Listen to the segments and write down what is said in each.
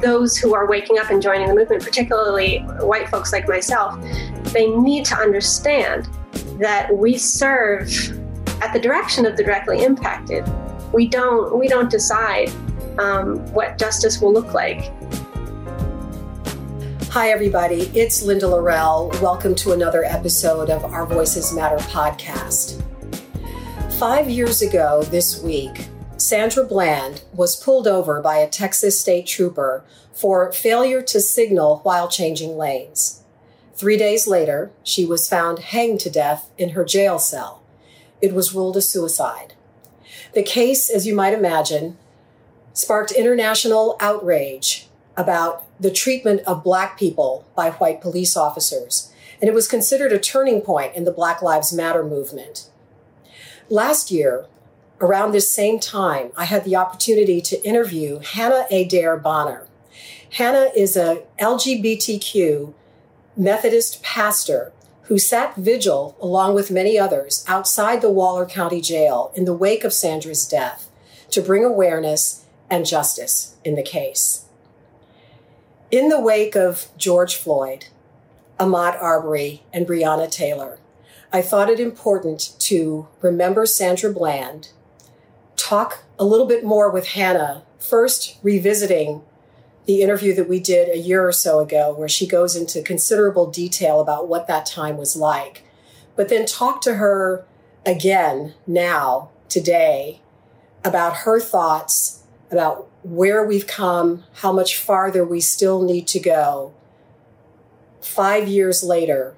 those who are waking up and joining the movement, particularly white folks like myself, they need to understand that we serve at the direction of the directly impacted. We don't we don't decide um, what justice will look like. Hi, everybody. It's Linda Laurel. Welcome to another episode of Our Voices Matter podcast. Five years ago this week, Sandra Bland was pulled over by a Texas state trooper for failure to signal while changing lanes. Three days later, she was found hanged to death in her jail cell. It was ruled a suicide. The case, as you might imagine, sparked international outrage about the treatment of Black people by white police officers, and it was considered a turning point in the Black Lives Matter movement. Last year, around this same time, I had the opportunity to interview Hannah Adair Bonner. Hannah is a LGBTQ Methodist pastor who sat vigil along with many others outside the Waller County Jail in the wake of Sandra's death to bring awareness and justice in the case. In the wake of George Floyd, Ahmaud Arbery, and Breonna Taylor, I thought it important to remember Sandra Bland talk a little bit more with Hannah, first revisiting the interview that we did a year or so ago, where she goes into considerable detail about what that time was like, but then talk to her again now, today, about her thoughts about where we've come, how much farther we still need to go. Five years later,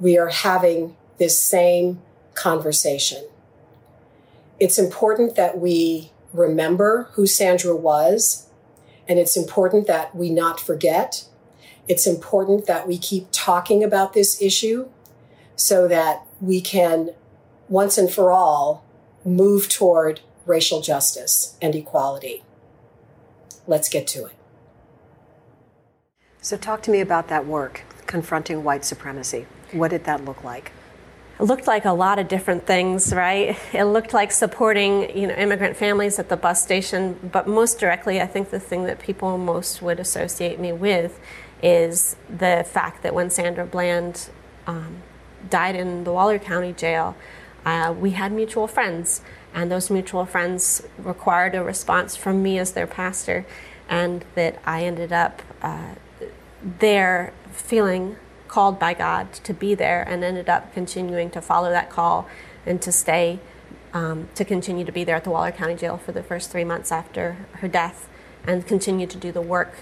we are having this same conversation it's important that we remember who Sandra was, and it's important that we not forget. It's important that we keep talking about this issue so that we can, once and for all, move toward racial justice and equality. Let's get to it. So, talk to me about that work, confronting white supremacy. What did that look like? It looked like a lot of different things, right? It looked like supporting, you know, immigrant families at the bus station, but most directly, I think the thing that people most would associate me with is the fact that when Sandra Bland um, died in the Waller County Jail, uh, we had mutual friends, and those mutual friends required a response from me as their pastor, and that I ended up uh, there feeling called by God to be there and ended up continuing to follow that call and to stay, um, to continue to be there at the Waller County Jail for the first three months after her death and continue to do the work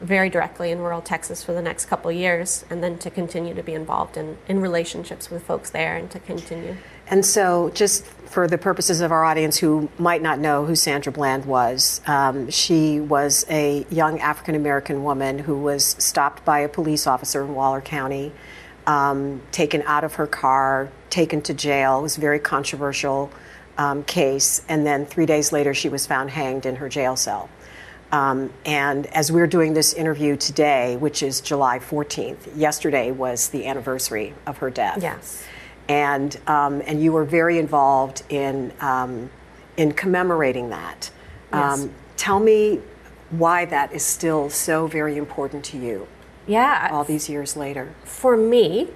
very directly in rural Texas for the next couple years, and then to continue to be involved in, in relationships with folks there and to continue. And so, just for the purposes of our audience who might not know who Sandra Bland was, um, she was a young African American woman who was stopped by a police officer in Waller County, um, taken out of her car, taken to jail. It was a very controversial um, case. And then three days later, she was found hanged in her jail cell. Um, and as we're doing this interview today, which is July 14th, yesterday was the anniversary of her death. Yes and um, and you were very involved in um, in commemorating that. Yes. Um, tell me why that is still so very important to you. Yeah, all these years later. For me,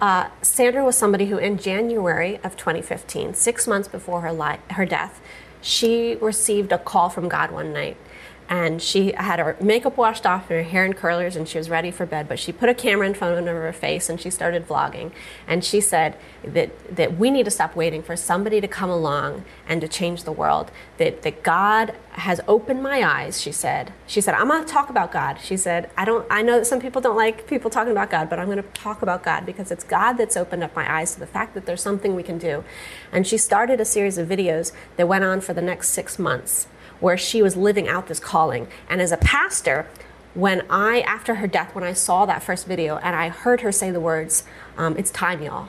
uh, Sandra was somebody who, in January of 2015, six months before her li- her death, she received a call from God one night and she had her makeup washed off and her hair in curlers and she was ready for bed but she put a camera in front of her face and she started vlogging. And she said that, that we need to stop waiting for somebody to come along and to change the world that, that god has opened my eyes she said. She said i'm going to talk about god. She said i don't i know that some people don't like people talking about god but i'm going to talk about god because it's god that's opened up my eyes to the fact that there's something we can do. And she started a series of videos that went on for the next six months where she was living out this calling. And as a pastor, when I, after her death, when I saw that first video and I heard her say the words, um, it's time, y'all,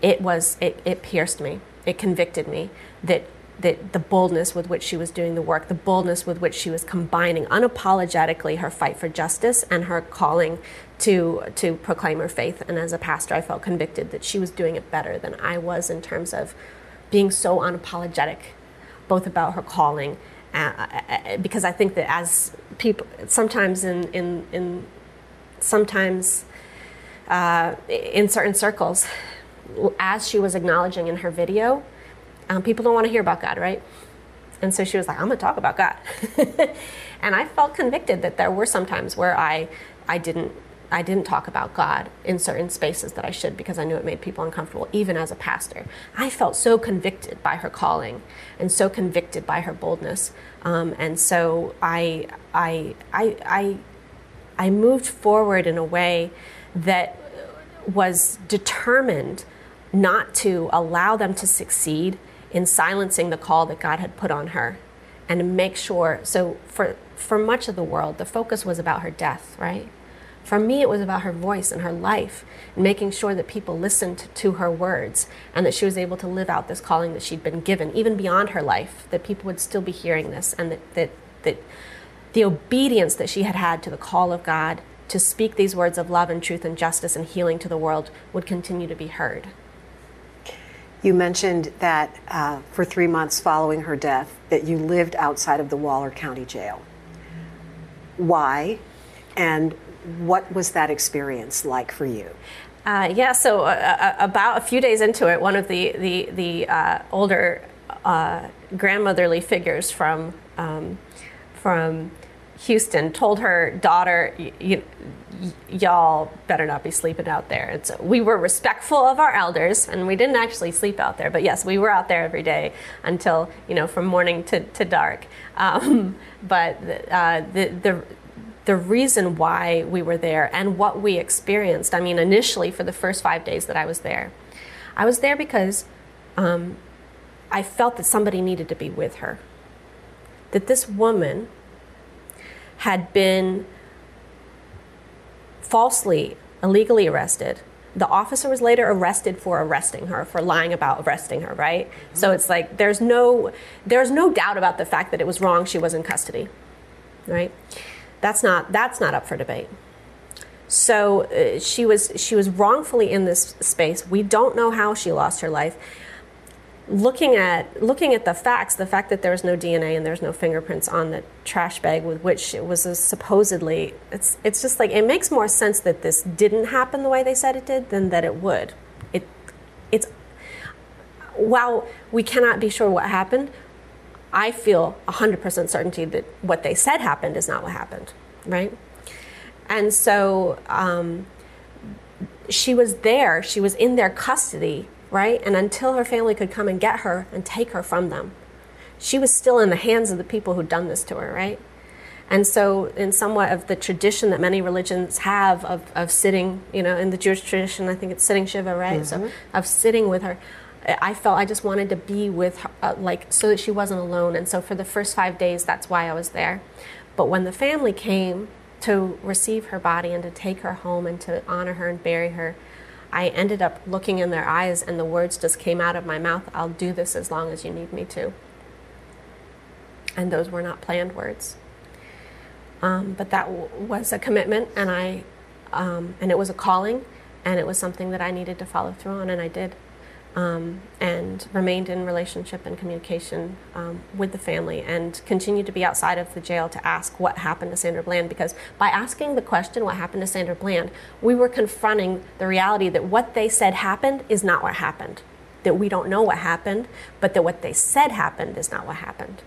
it was, it, it pierced me. It convicted me that, that the boldness with which she was doing the work, the boldness with which she was combining unapologetically her fight for justice and her calling to, to proclaim her faith. And as a pastor, I felt convicted that she was doing it better than I was in terms of being so unapologetic both about her calling uh, uh, because I think that as people, sometimes in, in, in sometimes uh, in certain circles, as she was acknowledging in her video, um, people don't want to hear about God, right? And so she was like, I'm going to talk about God. and I felt convicted that there were some times where I, I didn't I didn't talk about God in certain spaces that I should because I knew it made people uncomfortable, even as a pastor. I felt so convicted by her calling and so convicted by her boldness. Um, and so I, I, I, I, I moved forward in a way that was determined not to allow them to succeed in silencing the call that God had put on her and to make sure. So, for, for much of the world, the focus was about her death, right? For me, it was about her voice and her life, and making sure that people listened to her words and that she was able to live out this calling that she'd been given, even beyond her life, that people would still be hearing this, and that, that, that the obedience that she had had to the call of God to speak these words of love and truth and justice and healing to the world would continue to be heard. You mentioned that uh, for three months following her death, that you lived outside of the Waller County Jail. Why, and what was that experience like for you? Uh, yeah, so uh, uh about a few days into it, one of the the the uh, older uh, grandmotherly figures from um, from Houston told her daughter, y'all better not be sleeping out there. And so we were respectful of our elders, and we didn't actually sleep out there. But yes, we were out there every day until you know from morning to, to dark. Um, but uh, the the the reason why we were there and what we experienced. I mean, initially for the first five days that I was there, I was there because um, I felt that somebody needed to be with her. That this woman had been falsely, illegally arrested. The officer was later arrested for arresting her, for lying about arresting her, right? Mm-hmm. So it's like there's no there's no doubt about the fact that it was wrong she was in custody. Right? That's not that's not up for debate. So uh, she was she was wrongfully in this space. We don't know how she lost her life looking at looking at the facts, the fact that there was no DNA and there's no fingerprints on the trash bag with which it was supposedly, it's it's just like it makes more sense that this didn't happen the way they said it did than that it would. It it's while we cannot be sure what happened, I feel 100% certainty that what they said happened is not what happened, right? And so um, she was there, she was in their custody right? And until her family could come and get her and take her from them, she was still in the hands of the people who'd done this to her, right? And so, in somewhat of the tradition that many religions have of, of sitting, you know, in the Jewish tradition, I think it's sitting Shiva, right? Mm-hmm. So, of sitting with her, I felt I just wanted to be with her, uh, like, so that she wasn't alone. And so, for the first five days, that's why I was there. But when the family came to receive her body and to take her home and to honor her and bury her, I ended up looking in their eyes, and the words just came out of my mouth I'll do this as long as you need me to. And those were not planned words. Um, but that w- was a commitment, and I, um, and it was a calling, and it was something that I needed to follow through on, and I did um, and remained in relationship and communication um, with the family and continued to be outside of the jail to ask what happened to Sandra Bland because by asking the question what happened to Sandra Bland, we were confronting the reality that what they said happened is not what happened. That we don't know what happened, but that what they said happened is not what happened.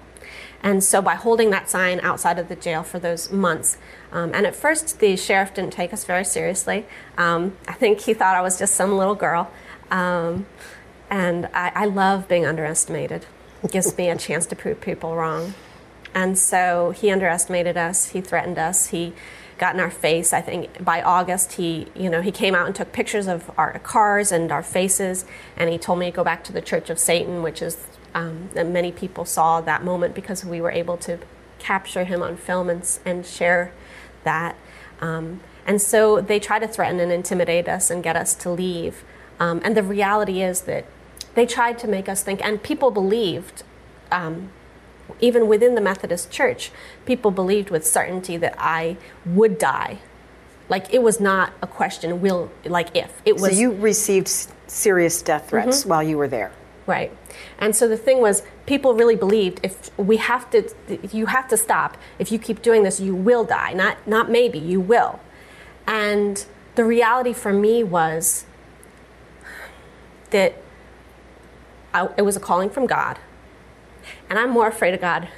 And so by holding that sign outside of the jail for those months, um, and at first the sheriff didn't take us very seriously. Um, I think he thought I was just some little girl. Um, and I, I, love being underestimated. It gives me a chance to prove people wrong. And so he underestimated us. He threatened us. He got in our face. I think by August, he, you know, he came out and took pictures of our cars and our faces, and he told me to go back to the Church of Satan, which is um, that many people saw that moment because we were able to capture him on film and, and share that. Um, and so they try to threaten and intimidate us and get us to leave. Um, and the reality is that they tried to make us think, and people believed, um, even within the Methodist Church, people believed with certainty that I would die. Like it was not a question, will, like if. It was. So you received serious death threats mm-hmm. while you were there? Right. And so the thing was, people really believed if we have to, you have to stop. If you keep doing this, you will die. Not, not maybe, you will. And the reality for me was that I, it was a calling from God. And I'm more afraid of God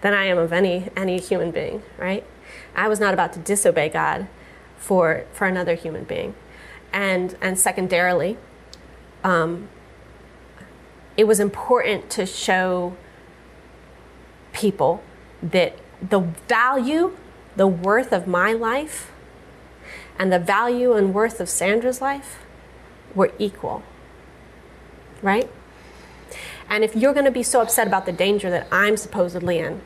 than I am of any, any human being, right? I was not about to disobey God for, for another human being. And, and secondarily, um, it was important to show people that the value, the worth of my life, and the value and worth of Sandra's life were equal. Right? And if you're going to be so upset about the danger that I'm supposedly in,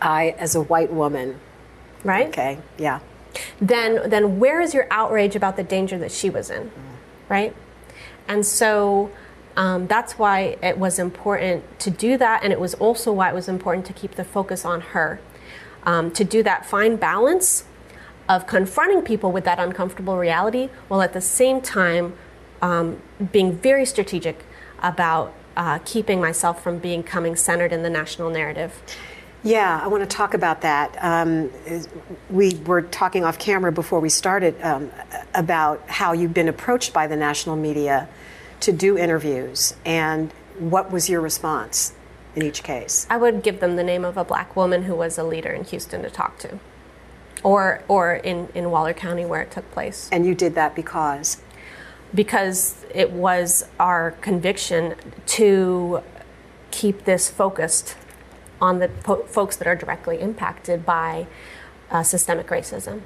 I, as a white woman, right? Okay, yeah. Then, then where is your outrage about the danger that she was in, right? And so um, that's why it was important to do that, and it was also why it was important to keep the focus on her. Um, to do that fine balance of confronting people with that uncomfortable reality while at the same time um, being very strategic about uh, keeping myself from becoming centered in the national narrative. Yeah, I want to talk about that. Um, we were talking off camera before we started um, about how you've been approached by the national media to do interviews, and what was your response in each case? I would give them the name of a black woman who was a leader in Houston to talk to, or or in in Waller County where it took place. And you did that because because it was our conviction to keep this focused on the po- folks that are directly impacted by uh, systemic racism.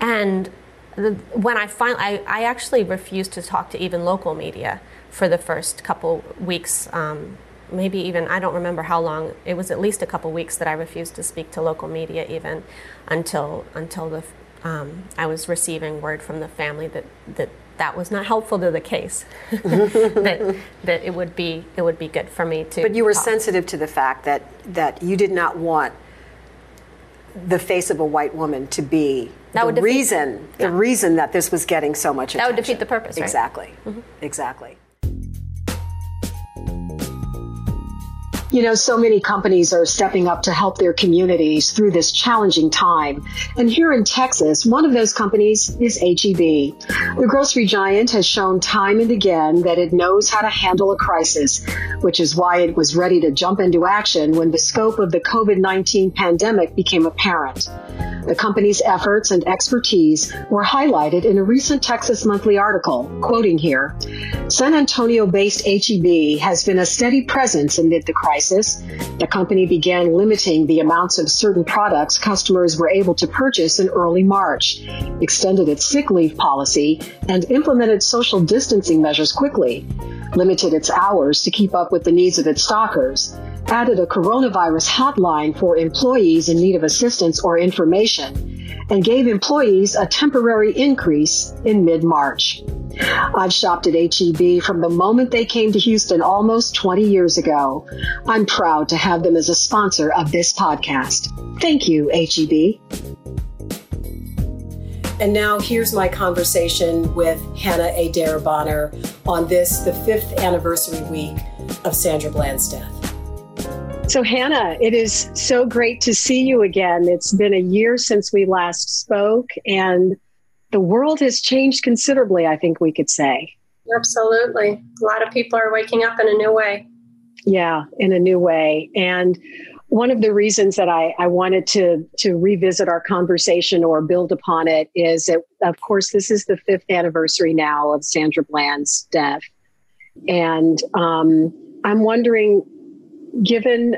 And the, when I finally, I, I, actually refused to talk to even local media for the first couple weeks. Um, maybe even I don't remember how long. It was at least a couple weeks that I refused to speak to local media even until until the um, I was receiving word from the family that that that was not helpful to the case. that that it would be it would be good for me to. But you were talk. sensitive to the fact that that you did not want the face of a white woman to be that the defeat, reason yeah. the reason that this was getting so much attention. That would defeat the purpose, right? Exactly. Mm-hmm. Exactly. You know, so many companies are stepping up to help their communities through this challenging time. And here in Texas, one of those companies is HEB. The grocery giant has shown time and again that it knows how to handle a crisis, which is why it was ready to jump into action when the scope of the COVID-19 pandemic became apparent. The company's efforts and expertise were highlighted in a recent Texas Monthly article, quoting here, San Antonio-based HEB has been a steady presence amid the crisis. The company began limiting the amounts of certain products customers were able to purchase in early March, extended its sick leave policy, and implemented social distancing measures quickly, limited its hours to keep up with the needs of its stockers, added a coronavirus hotline for employees in need of assistance or information, and gave employees a temporary increase in mid March. I've shopped at HEB from the moment they came to Houston almost 20 years ago. I'm proud to have them as a sponsor of this podcast. Thank you, HEB. And now here's my conversation with Hannah Adair Bonner on this, the fifth anniversary week of Sandra Bland's death. So, Hannah, it is so great to see you again. It's been a year since we last spoke, and the world has changed considerably, I think we could say. Absolutely. A lot of people are waking up in a new way. Yeah, in a new way. And one of the reasons that I, I wanted to to revisit our conversation or build upon it is that of course this is the fifth anniversary now of Sandra Bland's death. And um, I'm wondering, given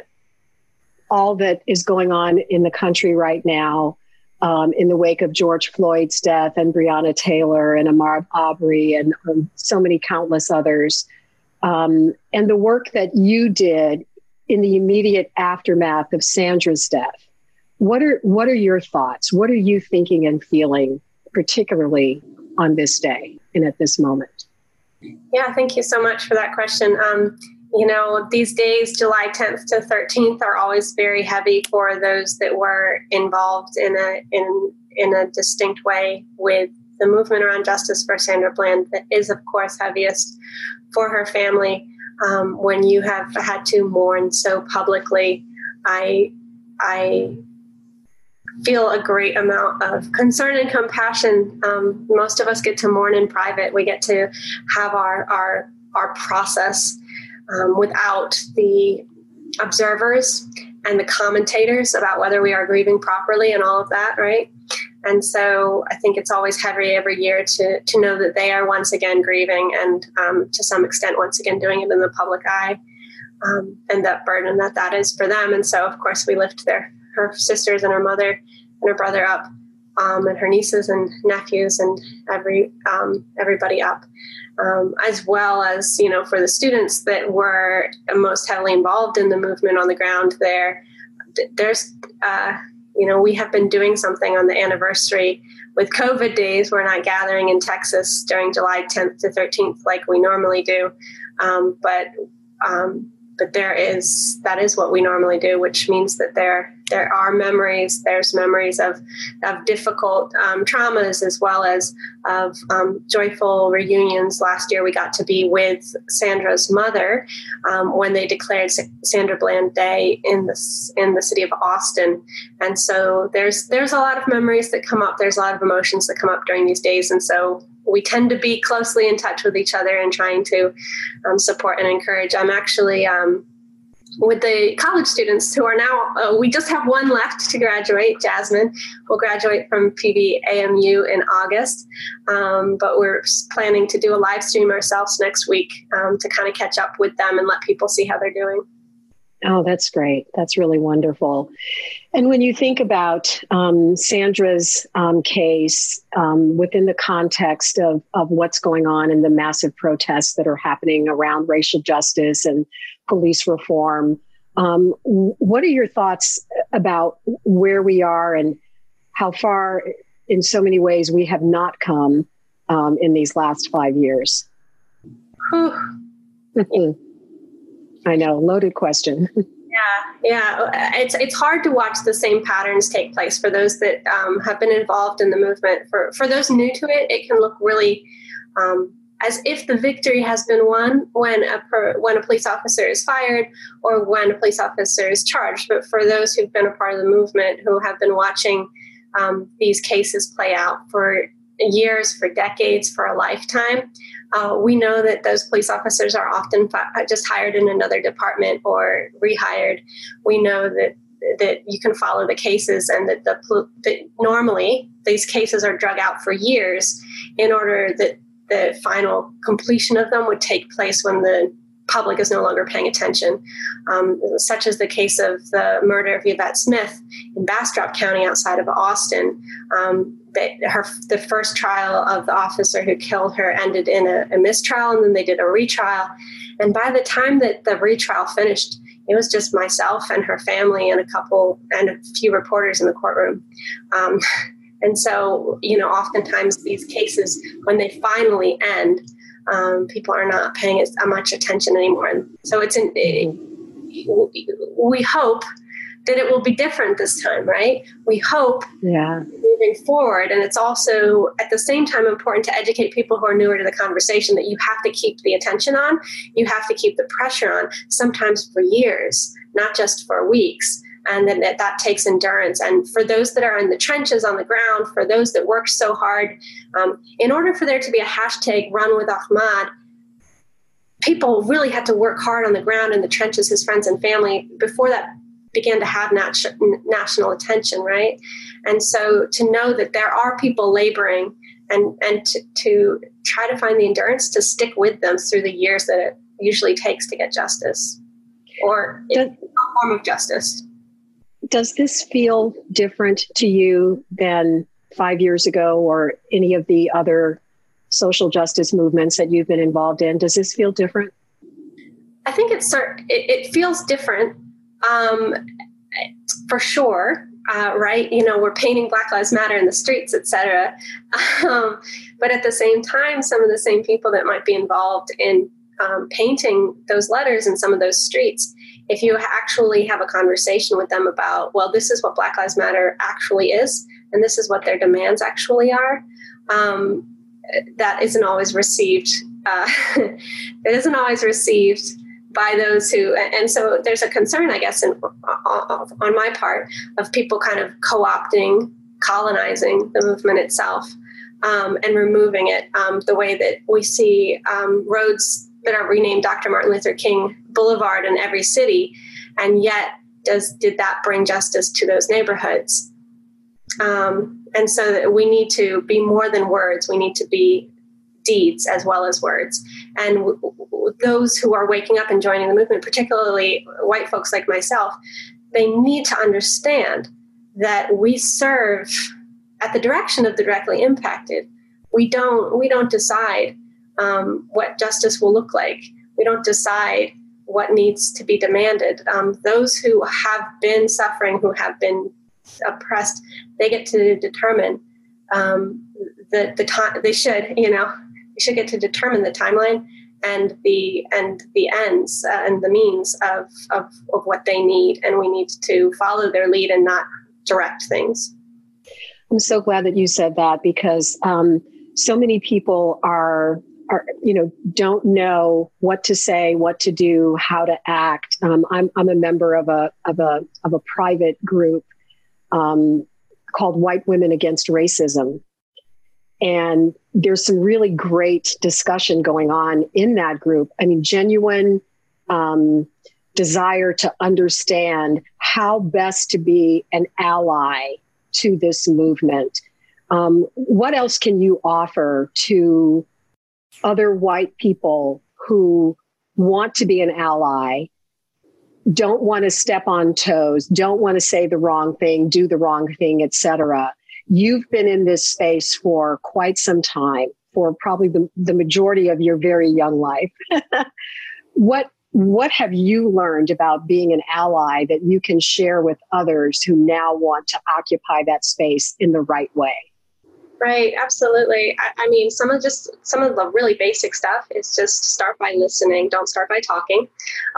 all that is going on in the country right now, um, in the wake of George Floyd's death and Breonna Taylor and Ahmaud Arbery and um, so many countless others, um, and the work that you did in the immediate aftermath of Sandra's death. What are what are your thoughts? What are you thinking and feeling, particularly on this day and at this moment? Yeah, thank you so much for that question. Um, you know, these days, July 10th to 13th, are always very heavy for those that were involved in a in in a distinct way with the movement around justice for Sandra Bland. That is, of course, heaviest for her family. um, when you have had to mourn so publicly. I, I feel a great amount of concern and compassion. Um, most of us get to mourn in private. We get to have our our our process um, without the observers and the commentators about whether we are grieving properly and all of that, right? And so I think it's always heavy every year to to know that they are once again grieving and um, to some extent once again doing it in the public eye, um, and that burden that that is for them. And so of course we lift their her sisters and her mother and her brother up, um, and her nieces and nephews and every um, everybody up, um, as well as you know for the students that were most heavily involved in the movement on the ground there. There's uh, you know we have been doing something on the anniversary with COVID days. We're not gathering in Texas during July 10th to 13th like we normally do, um, but um, but there is that is what we normally do, which means that there there are memories. There's memories of of difficult um, traumas as well as of um, joyful reunions. Last year, we got to be with Sandra's mother um, when they declared Sandra Bland Day in the in the city of Austin, and so there's there's a lot of memories that come up. There's a lot of emotions that come up during these days, and so we tend to be closely in touch with each other and trying to um, support and encourage. I'm actually um, with the college students who are now, uh, we just have one left to graduate. Jasmine will graduate from PVAMU in August, um, but we're planning to do a live stream ourselves next week um, to kind of catch up with them and let people see how they're doing. Oh, that's great. That's really wonderful. And when you think about um, Sandra's um, case um, within the context of, of what's going on in the massive protests that are happening around racial justice and police reform, um, what are your thoughts about where we are and how far, in so many ways, we have not come um, in these last five years? I know, loaded question. Yeah, yeah. It's it's hard to watch the same patterns take place for those that um, have been involved in the movement. For for those new to it, it can look really um, as if the victory has been won when a per, when a police officer is fired or when a police officer is charged. But for those who've been a part of the movement, who have been watching um, these cases play out for years, for decades, for a lifetime, uh, we know that those police officers are often fi- uh, just hired in another department or rehired. We know that that you can follow the cases and that the that normally these cases are drug out for years in order that the final completion of them would take place when the public is no longer paying attention, um, such as the case of the murder of Yvette Smith in Bastrop County outside of Austin. Um, her the first trial of the officer who killed her ended in a, a mistrial, and then they did a retrial. And by the time that the retrial finished, it was just myself and her family and a couple and a few reporters in the courtroom. Um, and so, you know, oftentimes these cases, when they finally end, um, people are not paying as much attention anymore. And so it's in, it, we hope that it will be different this time, right? We hope yeah. moving forward. And it's also at the same time important to educate people who are newer to the conversation that you have to keep the attention on, you have to keep the pressure on, sometimes for years, not just for weeks and then that, that takes endurance. And for those that are in the trenches on the ground, for those that work so hard, um, in order for there to be a hashtag run with Ahmaud, people really had to work hard on the ground in the trenches, his friends and family, before that began to have nat- national attention, right? And so to know that there are people laboring and, and to, to try to find the endurance to stick with them through the years that it usually takes to get justice or a form of justice. Does this feel different to you than five years ago or any of the other social justice movements that you've been involved in? Does this feel different? I think it's it, it feels different um, for sure. Uh, right? You know, we're painting Black Lives Matter in the streets, etc. Um, but at the same time, some of the same people that might be involved in um, painting those letters in some of those streets if you actually have a conversation with them about, well, this is what Black Lives Matter actually is, and this is what their demands actually are, um, that isn't always received uh, it isn't always received by those who and so there's a concern i guess in, on my part of people kind of co-opting colonizing the movement itself um, and removing it um, the way that we see um, roads that are renamed dr martin luther king boulevard in every city and yet does did that bring justice to those neighborhoods? Um, and so we need to be more than words. We need to be deeds as well as words. And w- w- those who are waking up and joining the movement, particularly white folks like myself, they need to understand that we serve at the direction of the directly impacted. We don't we don't decide um, what justice will look like. We don't decide what needs to be demanded. Um, those who have been suffering, who have been oppressed, they get to determine um, the the time. They should, you know, we should get to determine the timeline and the and the ends uh, and the means of, of of what they need. And we need to follow their lead and not direct things. I'm so glad that you said that because um, so many people are are you know don't know what to say what to do how to act. Um, I'm, I'm a member of a of a of a private group um, called white women against racism and there's some really great discussion going on in that group. I mean, genuine um, desire to understand how best to be an ally to this movement. Um, what else can you offer to other white people who want to be an ally, don't want to step on toes, don't want to say the wrong thing, do the wrong thing, etc. You've been in this space for quite some time, for probably the, the majority of your very young life. what what have you learned about being an ally that you can share with others who now want to occupy that space in the right way? Right, absolutely. I, I, mean, some of just some of the really basic stuff is just start by listening. Don't start by talking.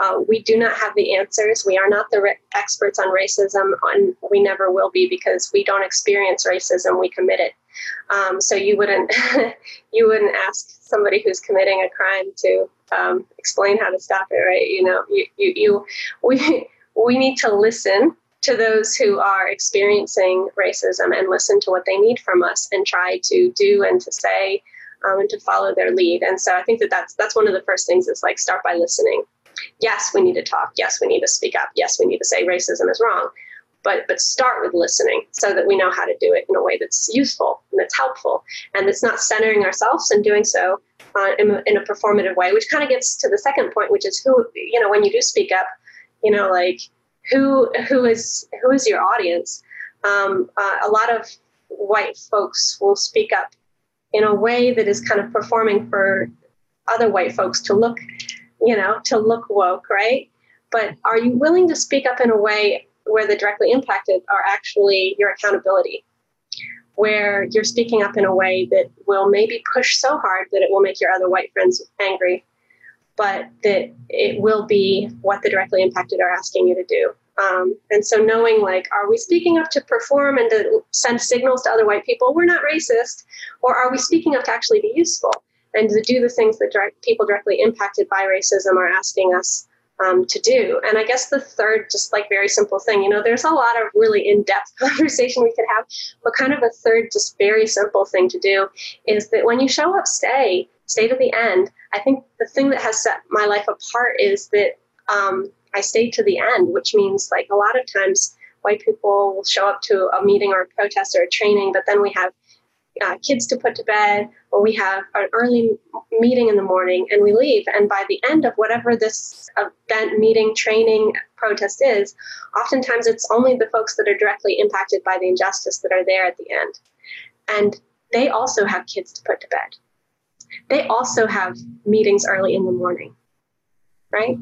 Uh, we do not have the answers. We are not the re- experts on racism, and we never will be because we don't experience racism. We commit it. Um, so you wouldn't you wouldn't ask somebody who's committing a crime to um, explain how to stop it, right? You know, you you, you we we need to listen to those who are experiencing racism and listen to what they need from us and try to do and to say um, and to follow their lead. And so I think that that's that's one of the first things is like start by listening. Yes, we need to talk. Yes, we need to speak up. Yes, we need to say racism is wrong. But but start with listening so that we know how to do it in a way that's useful and that's helpful and that's not centering ourselves and doing so uh, in, in a performative way. Which kind of gets to the second point, which is who you know when you do speak up, you know like who who is who is your audience? Um, uh, a lot of white folks will speak up in a way that is kind of performing for other white folks to look, you know, to look woke, right? But are you willing to speak up in a way where the directly impacted are actually your accountability? Where you're speaking up in a way that will maybe push so hard that it will make your other white friends angry but that it will be what the directly impacted are asking you to do. Um, and so knowing like, are we speaking up to perform and to send signals to other white people, we're not racist, or are we speaking up to actually be useful and to do the things that direct, people directly impacted by racism are asking us um, to do? And I guess the third, just like very simple thing, you know, there's a lot of really in-depth conversation we could have, but kind of a third, just very simple thing to do is that when you show up, stay, stay to the end. I think the thing that has set my life apart is that um, I stayed to the end, which means like a lot of times white people will show up to a meeting or a protest or a training, but then we have uh, kids to put to bed, or we have an early meeting in the morning and we leave. And by the end of whatever this event, meeting, training, protest is, oftentimes it's only the folks that are directly impacted by the injustice that are there at the end. And they also have kids to put to bed. They also have meetings early in the morning right?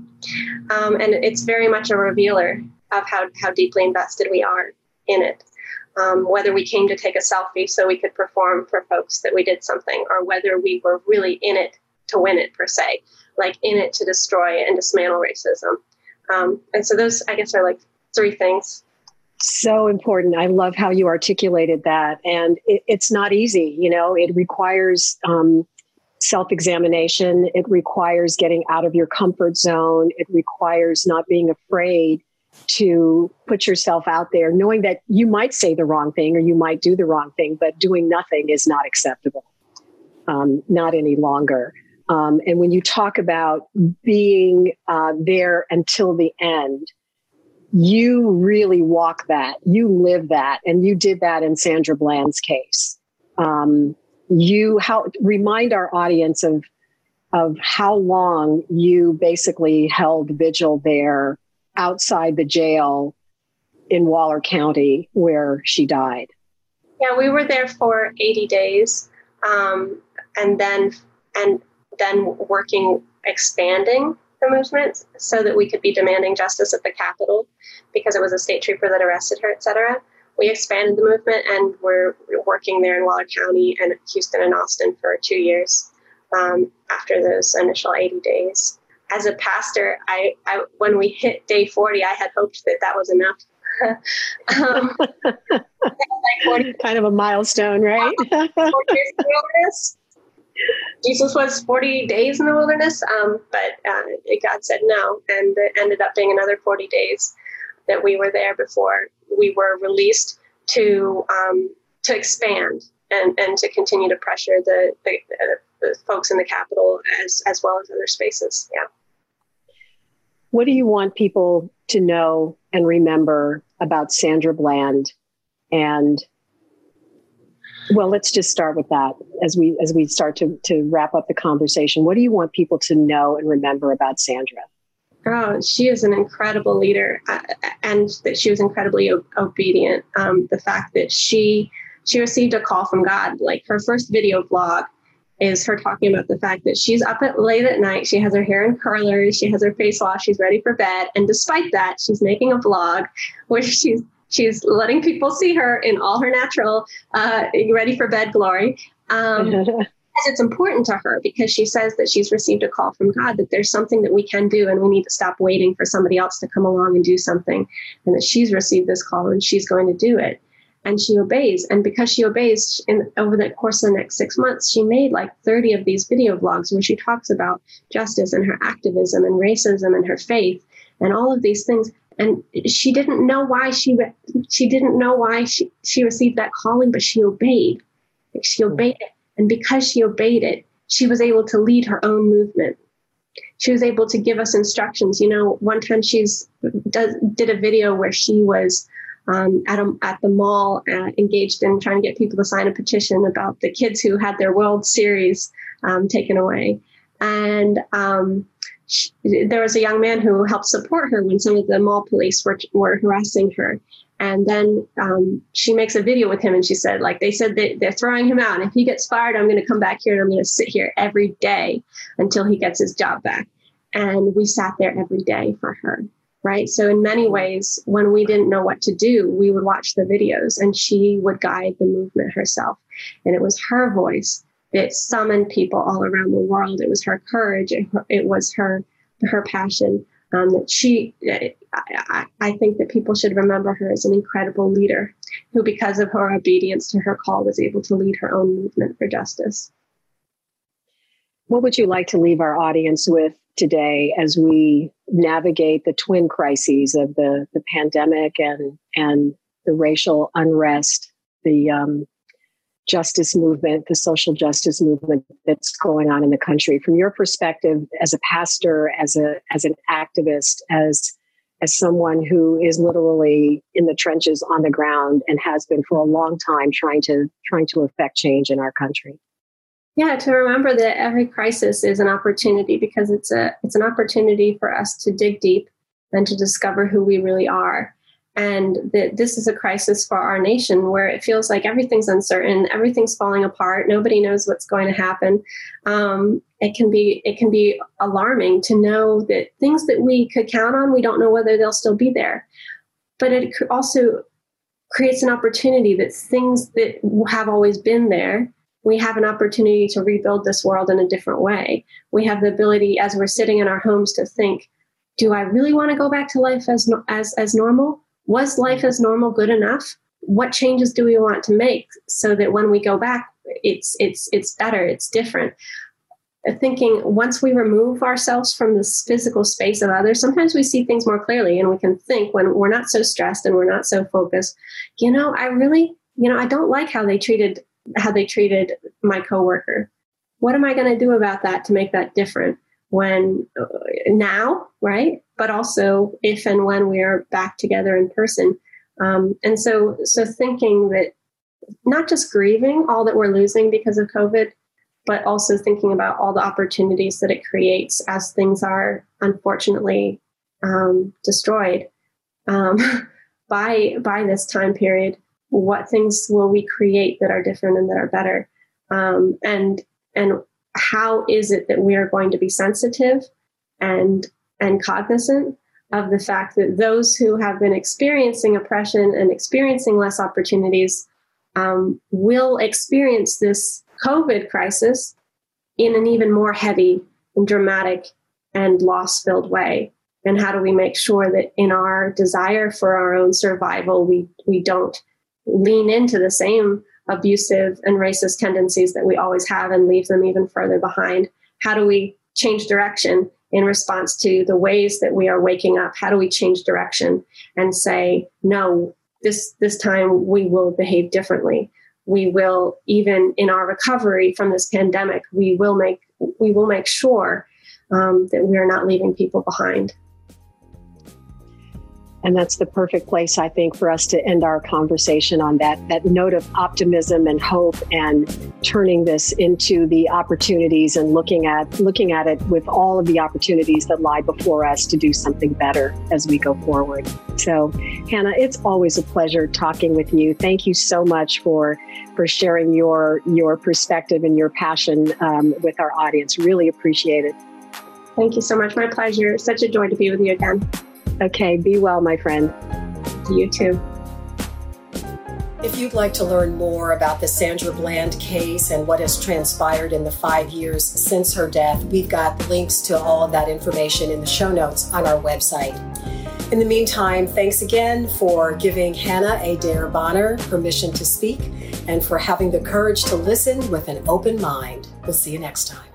Um, and it's very much a revealer of how, how deeply invested we are in it. Um, whether we came to take a selfie so we could perform for folks that we did something, or whether we were really in it to win it, per se, like in it to destroy and dismantle racism. Um, and so, those, I guess, are like three things. So important. I love how you articulated that. And it, it's not easy, you know, it requires um, self examination. It requires getting out of your comfort zone. It requires not being afraid to put yourself out there, knowing that you might say the wrong thing or you might do the wrong thing, but doing nothing is not acceptable, um, not any longer. Um, and when you talk about being uh, there until the end, you really walk that, you live that, and you did that in Sandra Bland's case. Um, you remind our audience of of how long you basically held vigil there outside the jail in Waller County where she died. Yeah, we were there for 80 days, um, and then and then working expanding the movement so that we could be demanding justice at the Capitol because it was a state trooper that arrested her, etc. We expanded the movement and we're working there in Waller County and Houston and Austin for two years um, after those initial 80 days. As a pastor, I, I when we hit day 40, I had hoped that that was enough um, like 40, kind of a milestone, right? Jesus was 40 days in the wilderness, um, but uh, God said no, and it ended up being another 40 days that we were there before we were released to um, to expand and, and to continue to pressure the, the, the folks in the capital as as well as other spaces. Yeah. What do you want people to know and remember about Sandra Bland and well, let's just start with that as we as we start to to wrap up the conversation. What do you want people to know and remember about Sandra? Oh, she is an incredible leader, uh, and that she was incredibly o- obedient. Um, the fact that she she received a call from God, like her first video blog, is her talking about the fact that she's up at late at night. She has her hair in curlers. She has her face washed. She's ready for bed, and despite that, she's making a vlog where she's She's letting people see her in all her natural, uh, ready for bed glory. Um, it's important to her because she says that she's received a call from God that there's something that we can do and we need to stop waiting for somebody else to come along and do something, and that she's received this call and she's going to do it. And she obeys. And because she obeys, in, over the course of the next six months, she made like 30 of these video vlogs where she talks about justice and her activism and racism and her faith and all of these things and she didn't know why she she didn't know why she, she received that calling but she obeyed she obeyed it and because she obeyed it she was able to lead her own movement. She was able to give us instructions. You know one time she's does, did a video where she was um, at, a, at the mall uh, engaged in trying to get people to sign a petition about the kids who had their world series um, taken away. And um, she, there was a young man who helped support her when some of the mall police were, were harassing her. And then um, she makes a video with him and she said, like, they said that they're throwing him out. And if he gets fired, I'm going to come back here and I'm going to sit here every day until he gets his job back. And we sat there every day for her. Right. So, in many ways, when we didn't know what to do, we would watch the videos and she would guide the movement herself. And it was her voice it summoned people all around the world. It was her courage. It, it was her her passion. Um, she, I, I think that people should remember her as an incredible leader who, because of her obedience to her call, was able to lead her own movement for justice. What would you like to leave our audience with today as we navigate the twin crises of the, the pandemic and, and the racial unrest, the um, justice movement, the social justice movement that's going on in the country. From your perspective as a pastor, as a as an activist, as as someone who is literally in the trenches on the ground and has been for a long time trying to trying to affect change in our country. Yeah, to remember that every crisis is an opportunity because it's a it's an opportunity for us to dig deep and to discover who we really are and that this is a crisis for our nation where it feels like everything's uncertain everything's falling apart nobody knows what's going to happen. Um, it can be it can be alarming to know that things that we could count on we don't know whether they'll still be there. But it also creates an opportunity that things that have always been there we have an opportunity to rebuild this world in a different way. We have the ability as we're sitting in our homes to think do i really want to go back to life as as as normal was life as normal good enough? What changes do we want to make so that when we go back, it's it's it's better, it's different. thinking once we remove ourselves from this physical space of others, sometimes we see things more clearly and we can think when we're not so stressed and we're not so focused, you know, I really, you know, I don't like how they treated how they treated my coworker. What am I going to do about that to make that different when uh, now, right? But also if and when we are back together in person. Um, and so, so thinking that not just grieving all that we're losing because of COVID, but also thinking about all the opportunities that it creates as things are unfortunately um, destroyed um, by by this time period. What things will we create that are different and that are better? Um, and and how is it that we are going to be sensitive and and cognizant of the fact that those who have been experiencing oppression and experiencing less opportunities um, will experience this COVID crisis in an even more heavy and dramatic and loss filled way. And how do we make sure that in our desire for our own survival, we, we don't lean into the same abusive and racist tendencies that we always have and leave them even further behind? How do we change direction in response to the ways that we are waking up? How do we change direction and say, no, this, this time we will behave differently? we will even in our recovery from this pandemic we will make we will make sure um, that we are not leaving people behind and that's the perfect place, I think, for us to end our conversation on that, that note of optimism and hope and turning this into the opportunities and looking at looking at it with all of the opportunities that lie before us to do something better as we go forward. So Hannah, it's always a pleasure talking with you. Thank you so much for for sharing your your perspective and your passion um, with our audience. Really appreciate it. Thank you so much. My pleasure. Such a joy to be with you again. Okay, be well, my friend. You too. If you'd like to learn more about the Sandra Bland case and what has transpired in the five years since her death, we've got links to all of that information in the show notes on our website. In the meantime, thanks again for giving Hannah Adair Bonner permission to speak and for having the courage to listen with an open mind. We'll see you next time.